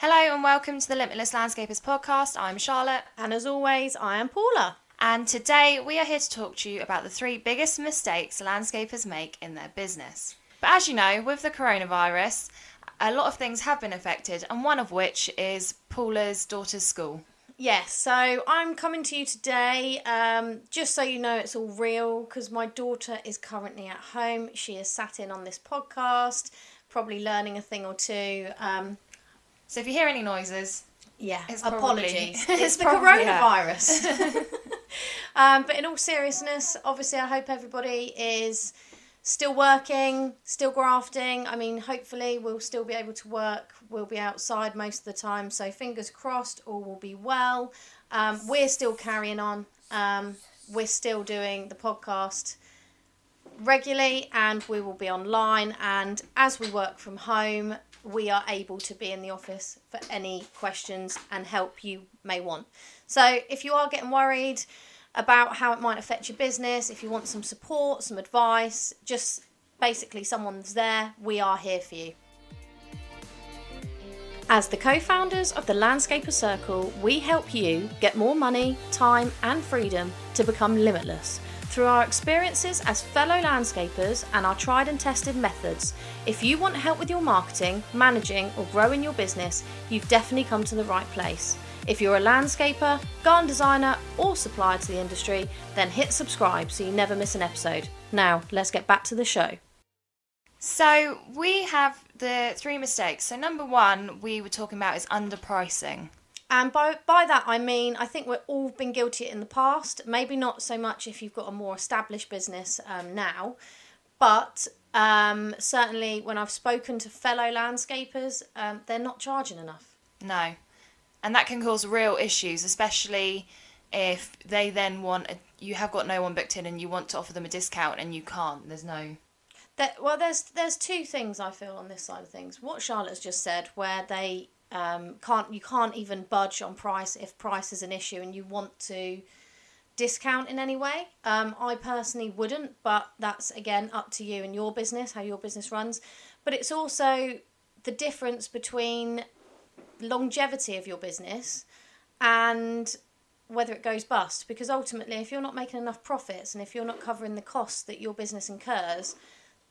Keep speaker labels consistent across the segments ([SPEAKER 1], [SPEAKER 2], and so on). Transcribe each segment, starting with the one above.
[SPEAKER 1] Hello and welcome to the Limitless Landscapers podcast. I'm Charlotte,
[SPEAKER 2] And as always, I am Paula.
[SPEAKER 1] and today we are here to talk to you about the three biggest mistakes landscapers make in their business. But as you know, with the coronavirus, a lot of things have been affected, and one of which is Paula's daughter's school.
[SPEAKER 2] Yes, so I'm coming to you today um, just so you know it's all real because my daughter is currently at home. She is sat in on this podcast, probably learning a thing or two. Um,
[SPEAKER 1] So if you hear any noises,
[SPEAKER 2] yeah,
[SPEAKER 1] It's probably-
[SPEAKER 2] apologies.
[SPEAKER 1] it's
[SPEAKER 2] it's the
[SPEAKER 1] probably her.
[SPEAKER 2] coronavirus. um, but in all seriousness, obviously, I hope everybody is still working, still grafting. I mean, hopefully, we'll still be able to work. We'll be outside most of the time. So, fingers crossed, all will be well. Um, we're still carrying on. Um, we're still doing the podcast regularly and we will be online. And as we work from home, we are able to be in the office for any questions and help you may want. So if you are getting worried about how it might affect your business, if you want some support, some advice, just basically someone's there, we are here for you. As the co founders of the Landscaper Circle, we help you get more money, time, and freedom to become limitless through our experiences as fellow landscapers and our tried and tested methods. If you want help with your marketing, managing, or growing your business, you've definitely come to the right place. If you're a landscaper, garden designer, or supplier to the industry, then hit subscribe so you never miss an episode. Now, let's get back to the show.
[SPEAKER 1] So we have the three mistakes. So number one we were talking about is underpricing.
[SPEAKER 2] And by by that I mean I think we've all been guilty in the past. Maybe not so much if you've got a more established business um, now, but um, certainly when I've spoken to fellow landscapers, um, they're not charging enough.
[SPEAKER 1] No. And that can cause real issues, especially if they then want a, you have got no one booked in and you want to offer them a discount and you can't. There's no
[SPEAKER 2] That, well, there's there's two things I feel on this side of things. What Charlotte's just said, where they um, can't you can't even budge on price if price is an issue and you want to discount in any way. Um, I personally wouldn't, but that's again up to you and your business, how your business runs. But it's also the difference between longevity of your business and whether it goes bust. Because ultimately, if you're not making enough profits and if you're not covering the costs that your business incurs,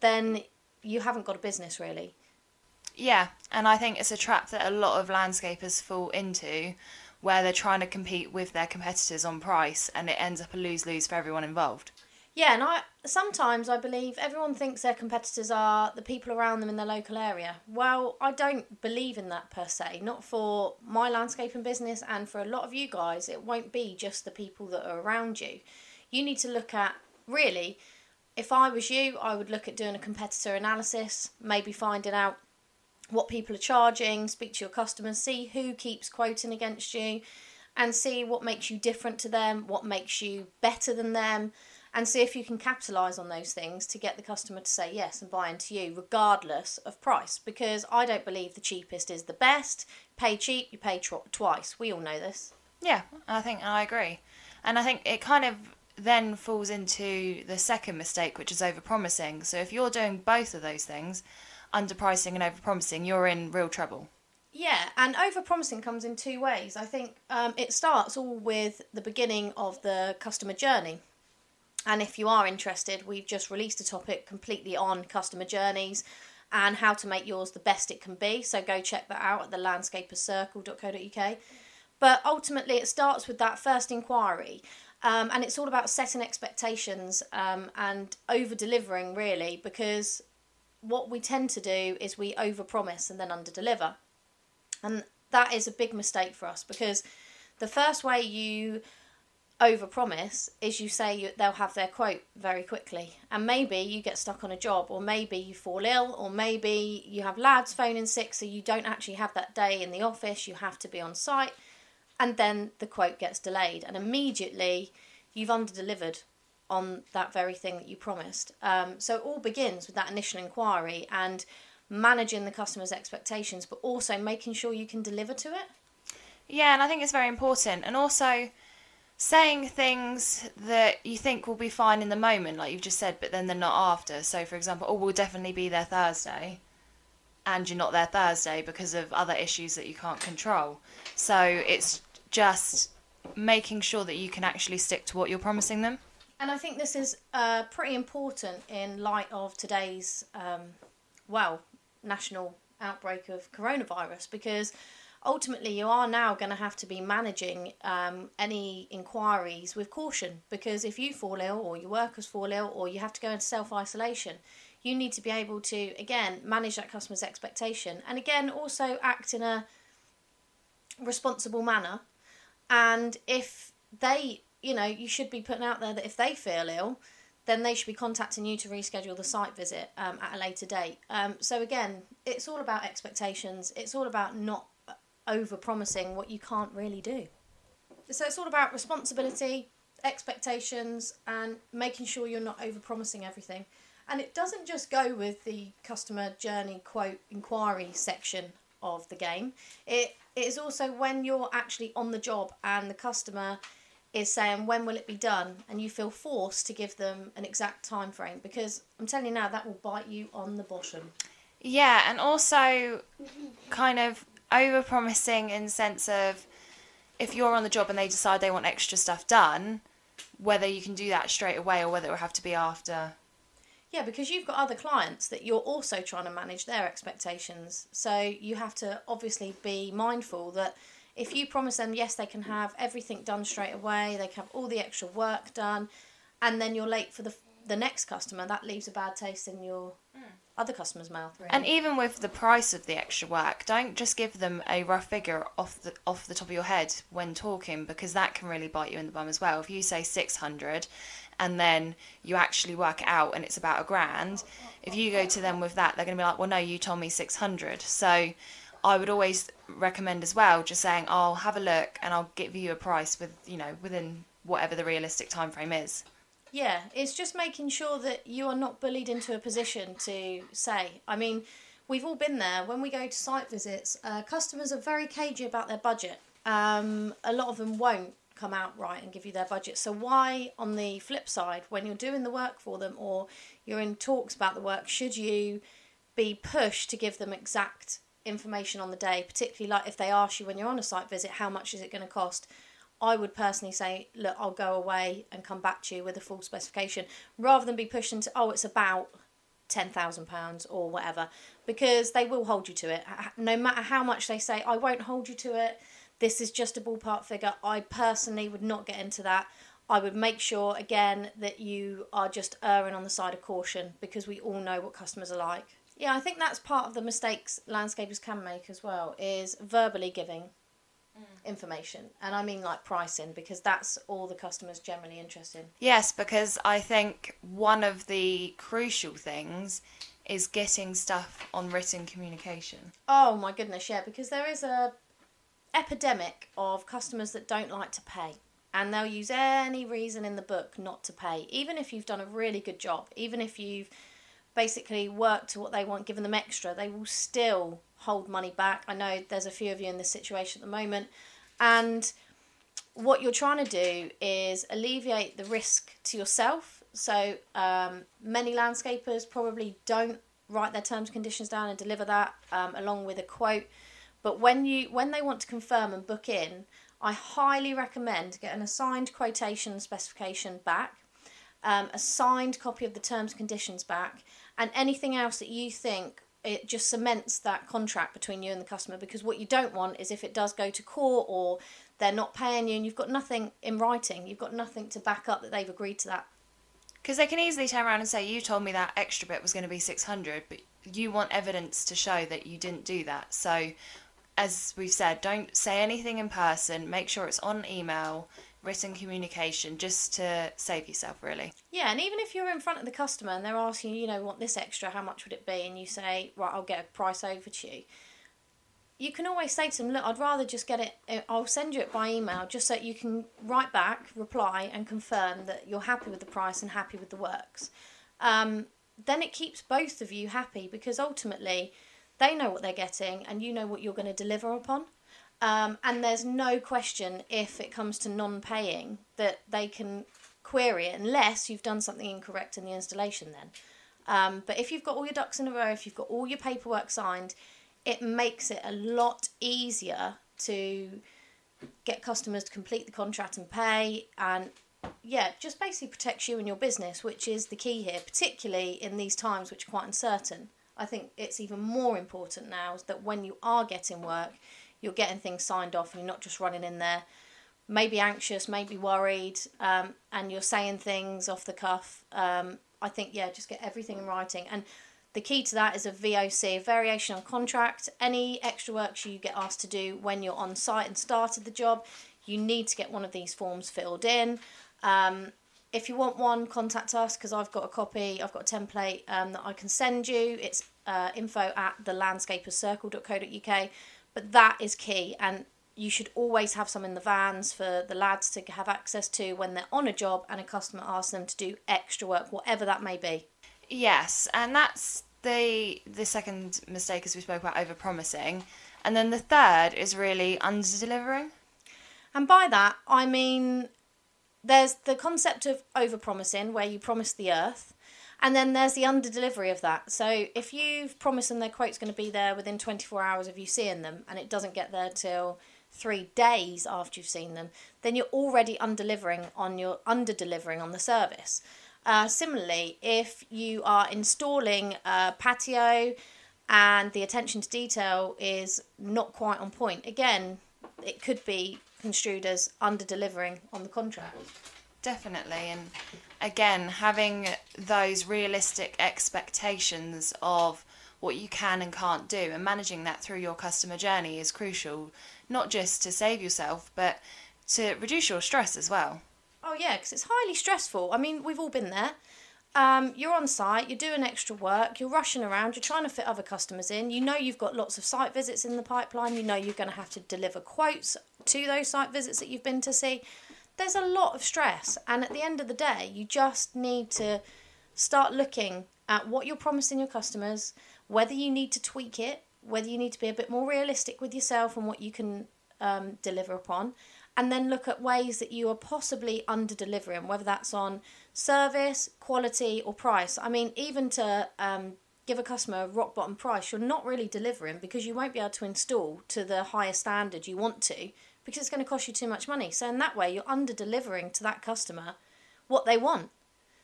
[SPEAKER 2] then you haven't got a business really.
[SPEAKER 1] Yeah, and I think it's a trap that a lot of landscapers fall into where they're trying to compete with their competitors on price and it ends up a lose-lose for everyone involved.
[SPEAKER 2] Yeah, and I sometimes I believe everyone thinks their competitors are the people around them in their local area. Well, I don't believe in that per se. Not for my landscaping business and for a lot of you guys, it won't be just the people that are around you. You need to look at really if I was you, I would look at doing a competitor analysis, maybe finding out what people are charging, speak to your customers, see who keeps quoting against you, and see what makes you different to them, what makes you better than them, and see if you can capitalize on those things to get the customer to say yes and buy into you, regardless of price. Because I don't believe the cheapest is the best. Pay cheap, you pay tr- twice. We all know this.
[SPEAKER 1] Yeah, I think I agree. And I think it kind of then falls into the second mistake, which is overpromising. So if you're doing both of those things, underpricing and overpromising, you're in real trouble.
[SPEAKER 2] Yeah, and overpromising comes in two ways. I think um, it starts all with the beginning of the customer journey. And if you are interested, we've just released a topic completely on customer journeys and how to make yours the best it can be. So go check that out at the landscapercircle.co.uk. But ultimately, it starts with that first inquiry. Um, and it's all about setting expectations um, and over delivering, really, because what we tend to do is we over promise and then under deliver. And that is a big mistake for us because the first way you overpromise is you say you, they'll have their quote very quickly. And maybe you get stuck on a job or maybe you fall ill or maybe you have lads phoning sick so you don't actually have that day in the office you have to be on site. And then the quote gets delayed and immediately you've underdelivered on that very thing that you promised um, so it all begins with that initial inquiry and managing the customer's expectations but also making sure you can deliver to it
[SPEAKER 1] Yeah, and I think it's very important. And also saying things that you think will be fine in the moment, like you've just said, but then they're not after. So, for example, oh, we'll definitely be there Thursday. and you're not there Thursday because of other issues that you can't control. So it's just making sure that you can actually stick to what you're promising them.
[SPEAKER 2] And I think this is uh, pretty important in light of today's, um, well, national outbreak of coronavirus because ultimately you are now going to have to be managing um, any inquiries with caution because if you fall ill or your workers fall ill or you have to go into self isolation, you need to be able to again manage that customer's expectation and again also act in a responsible manner. And if they, you know, you should be putting out there that if they feel ill, then they should be contacting you to reschedule the site visit um, at a later date. Um, so again, it's all about expectations. It's all about not over promising what you can't really do. So it's all about responsibility, expectations, and making sure you're not over promising everything. And it doesn't just go with the customer journey quote inquiry section of the game. It, it is also when you're actually on the job and the customer is saying when will it be done and you feel forced to give them an exact time frame because I'm telling you now that will bite you on the bottom.
[SPEAKER 1] Yeah, and also kind of over promising in sense of if you're on the job and they decide they want extra stuff done, whether you can do that straight away or whether it will have to be after.
[SPEAKER 2] Yeah, because you've got other clients that you're also trying to manage their expectations. So you have to obviously be mindful that if you promise them, yes, they can have everything done straight away, they can have all the extra work done, and then you're late for the the next customer, that leaves a bad taste in your mm. other customer's mouth. Really.
[SPEAKER 1] And even with the price of the extra work, don't just give them a rough figure off the off the top of your head when talking because that can really bite you in the bum as well. If you say six hundred, and then you actually work it out and it's about a grand, if you go to them with that, they're going to be like, well, no, you told me six hundred. So I would always recommend as well, just saying, I'll have a look and I'll give you a price with you know within whatever the realistic time frame is.
[SPEAKER 2] Yeah, it's just making sure that you are not bullied into a position to say. I mean, we've all been there. When we go to site visits, uh, customers are very cagey about their budget. Um, a lot of them won't come out right and give you their budget. So, why, on the flip side, when you're doing the work for them or you're in talks about the work, should you be pushed to give them exact information on the day, particularly like if they ask you when you're on a site visit, how much is it going to cost? I would personally say, look, I'll go away and come back to you with a full specification rather than be pushed into, oh, it's about £10,000 or whatever, because they will hold you to it. No matter how much they say, I won't hold you to it, this is just a ballpark figure. I personally would not get into that. I would make sure, again, that you are just erring on the side of caution because we all know what customers are like. Yeah, I think that's part of the mistakes landscapers can make as well, is verbally giving mm. information. And i mean like pricing because that's all the customers generally interested in.
[SPEAKER 1] Yes because i think one of the crucial things is getting stuff on written communication.
[SPEAKER 2] Oh my goodness yeah because there is a epidemic of customers that don't like to pay and they'll use any reason in the book not to pay even if you've done a really good job even if you've basically work to what they want given them extra they will still hold money back. I know there's a few of you in this situation at the moment, and what you're trying to do is alleviate the risk to yourself. So um, many landscapers probably don't write their terms and conditions down and deliver that um, along with a quote. But when you when they want to confirm and book in, I highly recommend getting an assigned quotation specification back, um, a signed copy of the terms and conditions back, and anything else that you think it just cements that contract between you and the customer because what you don't want is if it does go to court or they're not paying you and you've got nothing in writing, you've got nothing to back up that they've agreed to that.
[SPEAKER 1] Because they can easily turn around and say, You told me that extra bit was going to be 600, but you want evidence to show that you didn't do that. So, as we've said, don't say anything in person, make sure it's on email written communication just to save yourself really.
[SPEAKER 2] Yeah and even if you're in front of the customer and they're asking you know want this extra how much would it be? and you say right i'll get a price over to you. You can always say to them look i'd rather just get it uh, i'll send you it by email just so you can write back reply and confirm that you're happy with the price and happy with the works. Um, then it keeps both of you happy because ultimately they know what they're getting and you know what you're going to deliver upon um, and there's no question if it comes to non paying that they can query it unless you've done something incorrect in the installation then. Um, but if you've got all your ducks in a row, if you've got all your paperwork signed, it makes it a lot easier to get customers to complete the contract and pay and yeah, just basically protects you and your business, which is the key here, particularly in these times which are quite uncertain. I think it's even more important now that when you are getting work, you're getting things signed off and you're not just running in there, maybe anxious, maybe worried, um, and you're saying things off the cuff. Um, I think, yeah, just get everything in writing. And the key to that is a VOC, a variation on contract. Any extra works you get asked to do when you're on site and started the job, you need to get one of these forms filled in. Um, if you want one, contact us because I've got a copy, I've got a template um, that I can send you. It's uh, info at thelandscaperscircle.co.uk. But that is key, and you should always have some in the vans for the lads to have access to when they're on a job and a customer asks them to do extra work, whatever that may be.
[SPEAKER 1] Yes, and that's the the second mistake as we spoke about over promising. And then the third is really under delivering.
[SPEAKER 2] And by that, I mean there's the concept of over promising, where you promise the earth, and then there's the under delivery of that. So if you've promised them their quote's going to be there within 24 hours of you seeing them, and it doesn't get there till three days after you've seen them, then you're already under delivering on your under delivering on the service. Uh, similarly, if you are installing a patio and the attention to detail is not quite on point, again, it could be construed as under delivering on the contract.
[SPEAKER 1] Definitely, and again, having those realistic expectations of what you can and can't do and managing that through your customer journey is crucial, not just to save yourself, but to reduce your stress as well.
[SPEAKER 2] Oh, yeah, because it's highly stressful. I mean, we've all been there. Um, you're on site, you're doing extra work, you're rushing around, you're trying to fit other customers in. You know you've got lots of site visits in the pipeline, you know you're going to have to deliver quotes to those site visits that you've been to see. There's a lot of stress, and at the end of the day, you just need to start looking at what you're promising your customers, whether you need to tweak it, whether you need to be a bit more realistic with yourself and what you can um, deliver upon, and then look at ways that you are possibly under delivering, whether that's on service, quality, or price. I mean, even to um, give a customer a rock bottom price, you're not really delivering because you won't be able to install to the higher standard you want to because it's going to cost you too much money. So, in that way, you're under delivering to that customer what they want.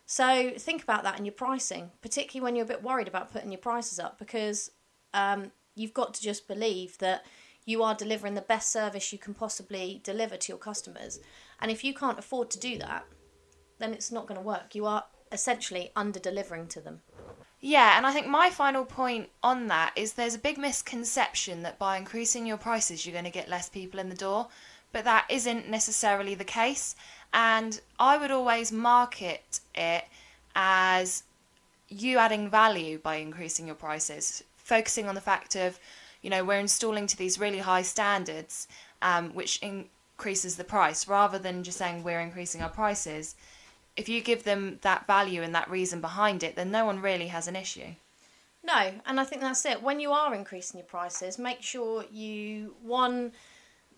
[SPEAKER 2] So, think about that in your pricing, particularly when you're a bit worried about putting your prices up because um, you've got to just believe that you are delivering the best service you can possibly deliver to your customers. And if you can't afford to do that, then it's not going to work. You are essentially under delivering to them.
[SPEAKER 1] Yeah, and I think my final point on that is there's a big misconception that by increasing your prices, you're going to get less people in the door, but that isn't necessarily the case. And I would always market it as you adding value by increasing your prices, focusing on the fact of you know, we're installing to these really high standards, um, which increases the price rather than just saying we're increasing our prices. If you give them that value and that reason behind it, then no one really has an issue.
[SPEAKER 2] No, and I think that's it. When you are increasing your prices, make sure you one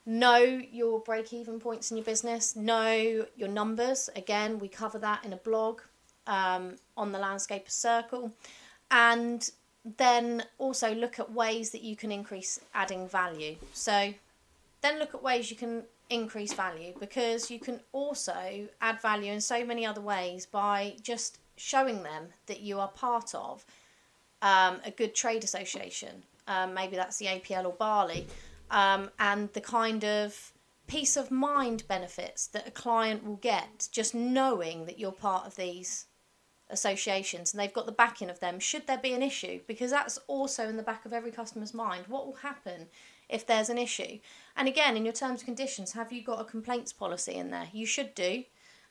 [SPEAKER 2] know your break even points in your business, know your numbers. Again, we cover that in a blog um, on the Landscaper Circle. And then also look at ways that you can increase adding value. So then look at ways you can increase value because you can also add value in so many other ways by just showing them that you are part of um, a good trade association. Um, maybe that's the APL or BALI, um, and the kind of peace of mind benefits that a client will get just knowing that you're part of these associations and they've got the backing of them should there be an issue? Because that's also in the back of every customer's mind. What will happen if there's an issue? And again in your terms and conditions have you got a complaints policy in there? You should do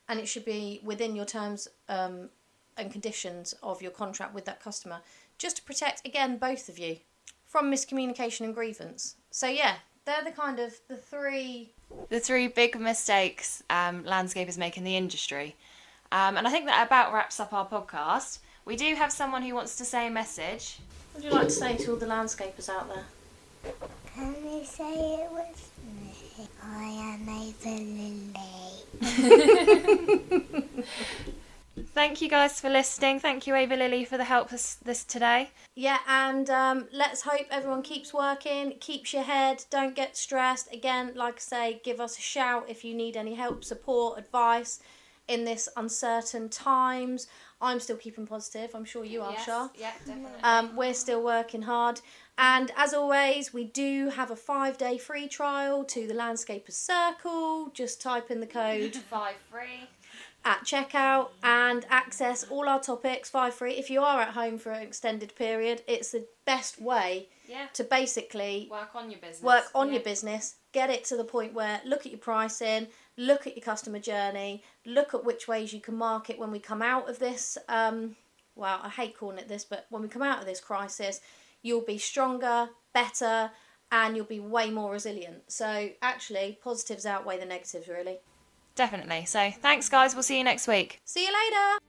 [SPEAKER 2] and it should be within your terms um, and conditions of your contract with that customer. Just to protect again both of you from miscommunication and grievance. So yeah they're the kind of the three
[SPEAKER 1] the three big mistakes um, landscapers make in the industry um, and I think that about wraps up our podcast. We do have someone who wants to say a message.
[SPEAKER 2] What would you like to say to all the landscapers out there?
[SPEAKER 3] Can you say it with me? I am Ava Lily.
[SPEAKER 1] Thank you guys for listening. Thank you, Ava Lily, for the help this, this today.
[SPEAKER 2] Yeah, and um, let's hope everyone keeps working, keeps your head, don't get stressed. Again, like I say, give us a shout if you need any help, support, advice in this uncertain times. I'm still keeping positive. I'm sure you are, Char.
[SPEAKER 1] Yeah, definitely.
[SPEAKER 2] Um, we're still working hard. And as always, we do have a five day free trial to the Landscaper Circle. Just type in the code
[SPEAKER 1] Five free.
[SPEAKER 2] at checkout and access all our topics five free. If you are at home for an extended period, it's the best way
[SPEAKER 1] Yeah.
[SPEAKER 2] to basically
[SPEAKER 1] Work on your business.
[SPEAKER 2] work on
[SPEAKER 1] Yeah.
[SPEAKER 2] your business, get it to the point where look at your pricing, look at your customer journey, look at which ways you can market when we come out of this. Um, well, I hate calling it this, but when we come out of this crisis, you'll be stronger, better, and you'll be way more resilient. So, actually, positives outweigh the negatives, really.
[SPEAKER 1] Definitely. So thanks, guys. We'll see you next week.
[SPEAKER 2] See you later!